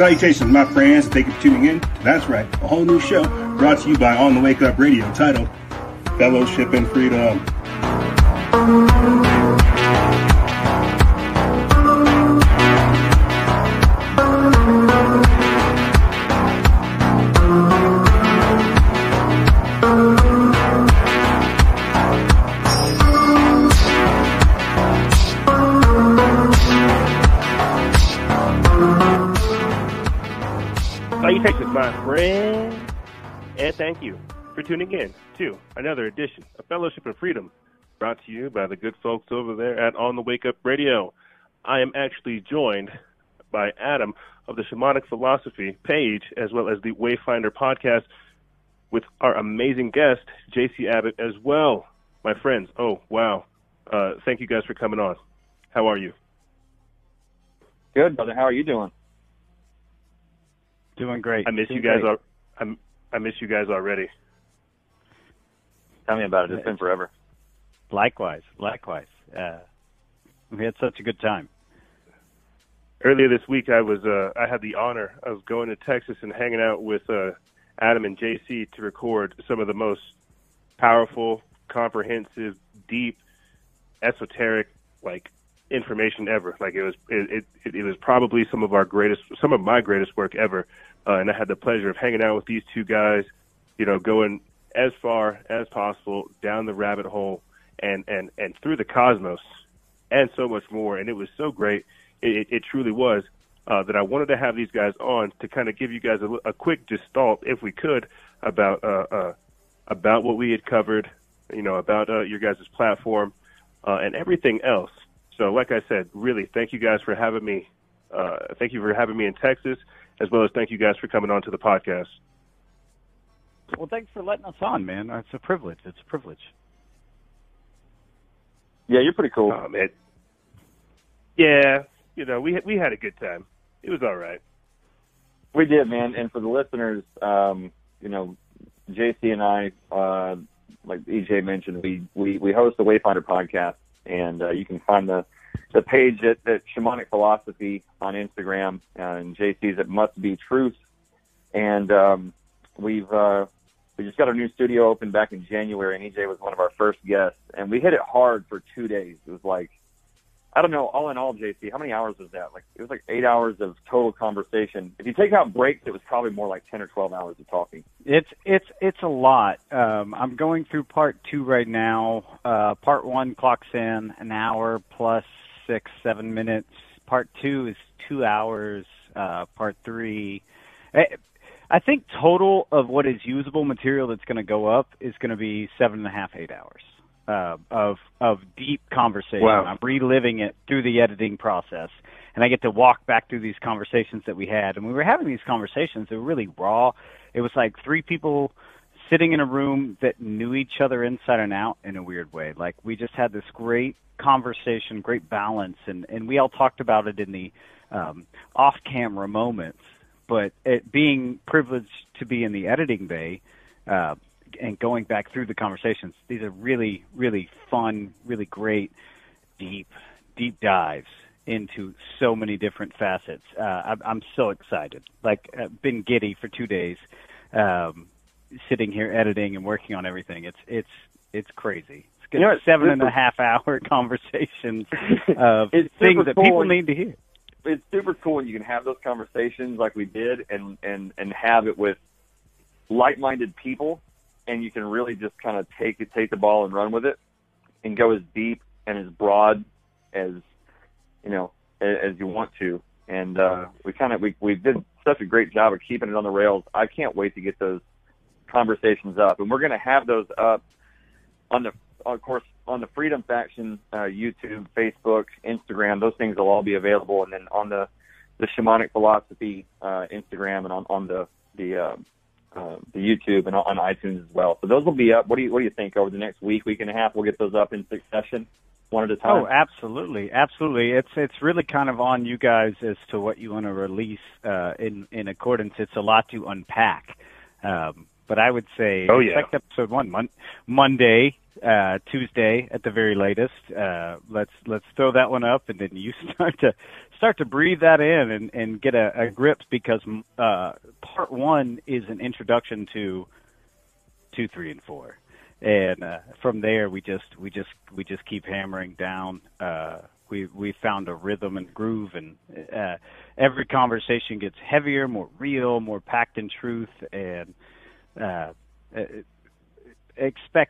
Salutations, my friends, thank you for tuning in. That's right, a whole new show brought to you by On the Wake Up Radio titled Fellowship and Freedom. Salutations, my friend, and thank you for tuning in to another edition of Fellowship and Freedom, brought to you by the good folks over there at On the Wake Up Radio. I am actually joined by Adam of the Shamanic Philosophy page, as well as the Wayfinder podcast, with our amazing guest, JC Abbott, as well. My friends, oh, wow. Uh, thank you guys for coming on. How are you? Good, brother. How are you doing? Doing great. I miss Doing you guys. Al- I'm, I miss you guys already. Tell me about it. It's been forever. Likewise, likewise. Uh, we had such a good time. earlier this week I was uh I had the honor of going to Texas and hanging out with uh Adam and JC to record some of the most powerful, comprehensive, deep, esoteric like information ever. Like it was it it, it was probably some of our greatest some of my greatest work ever. Uh, and I had the pleasure of hanging out with these two guys, you know, going as far as possible down the rabbit hole and and and through the cosmos and so much more. And it was so great. It, it, truly was. Uh, that I wanted to have these guys on to kind of give you guys a, a quick gestalt, if we could, about uh, uh, about what we had covered, you know, about uh, your guys' platform uh, and everything else. So, like I said, really, thank you guys for having me. Uh, thank you for having me in Texas, as well as thank you guys for coming on to the podcast. Well, thanks for letting us on, man. It's a privilege. It's a privilege. Yeah, you're pretty cool. Um, it, yeah, you know, we we had a good time. It was all right. We did, man. And for the listeners, um, you know, JC and I, uh, like EJ mentioned, we, we, we host the Wayfinder podcast, and uh, you can find the the page at, at Shamanic Philosophy on Instagram, and JC's at Must Be Truth. And um, we've uh, we just got our new studio open back in January, and EJ was one of our first guests, and we hit it hard for two days. It was like I don't know, all in all, JC, how many hours was that? Like it was like eight hours of total conversation. If you take out breaks, it was probably more like ten or twelve hours of talking. It's it's it's a lot. Um, I'm going through part two right now. Uh, part one clocks in an hour plus six seven minutes. Part two is two hours. Uh, part three, I, I think total of what is usable material that's going to go up is going to be seven and a half eight hours uh, of of deep conversation. Wow. I'm reliving it through the editing process, and I get to walk back through these conversations that we had. And we were having these conversations. They were really raw. It was like three people sitting in a room that knew each other inside and out in a weird way. Like we just had this great conversation, great balance, and and we all talked about it in the um, off-camera moments. But it being privileged to be in the editing bay. Uh, and going back through the conversations, these are really, really fun, really great, deep, deep dives into so many different facets. Uh, I'm, I'm so excited. Like, I've been giddy for two days, um, sitting here editing and working on everything. It's it's it's crazy. It's good You know, seven and a half hour conversations of things that cool people need to hear. It's super cool when you can have those conversations like we did, and and and have it with like-minded people, and you can really just kind of take it, take the ball and run with it, and go as deep and as broad as you know as you want to. And uh, we kind of we we did such a great job of keeping it on the rails. I can't wait to get those conversations up, and we're going to have those up on the of course on the Freedom Faction uh, YouTube, Facebook, Instagram. Those things will all be available, and then on the the Shamanic Philosophy uh, Instagram and on on the the uh, the YouTube and on iTunes as well. So those will be up. What do you what do you think over the next week, week and a half? We'll get those up in succession, one at a time. Oh, absolutely, absolutely. It's it's really kind of on you guys as to what you want to release uh, in in accordance. It's a lot to unpack, um, but I would say Oh, yeah. expect episode one mon- Monday, uh, Tuesday at the very latest. Uh, let's let's throw that one up, and then you start to start to breathe that in and, and get a, a grip because uh, part one is an introduction to two, three, and four, and uh, from there we just we just we just keep hammering down. Uh, we we found a rhythm and groove, and uh, every conversation gets heavier, more real, more packed in truth, and uh, expect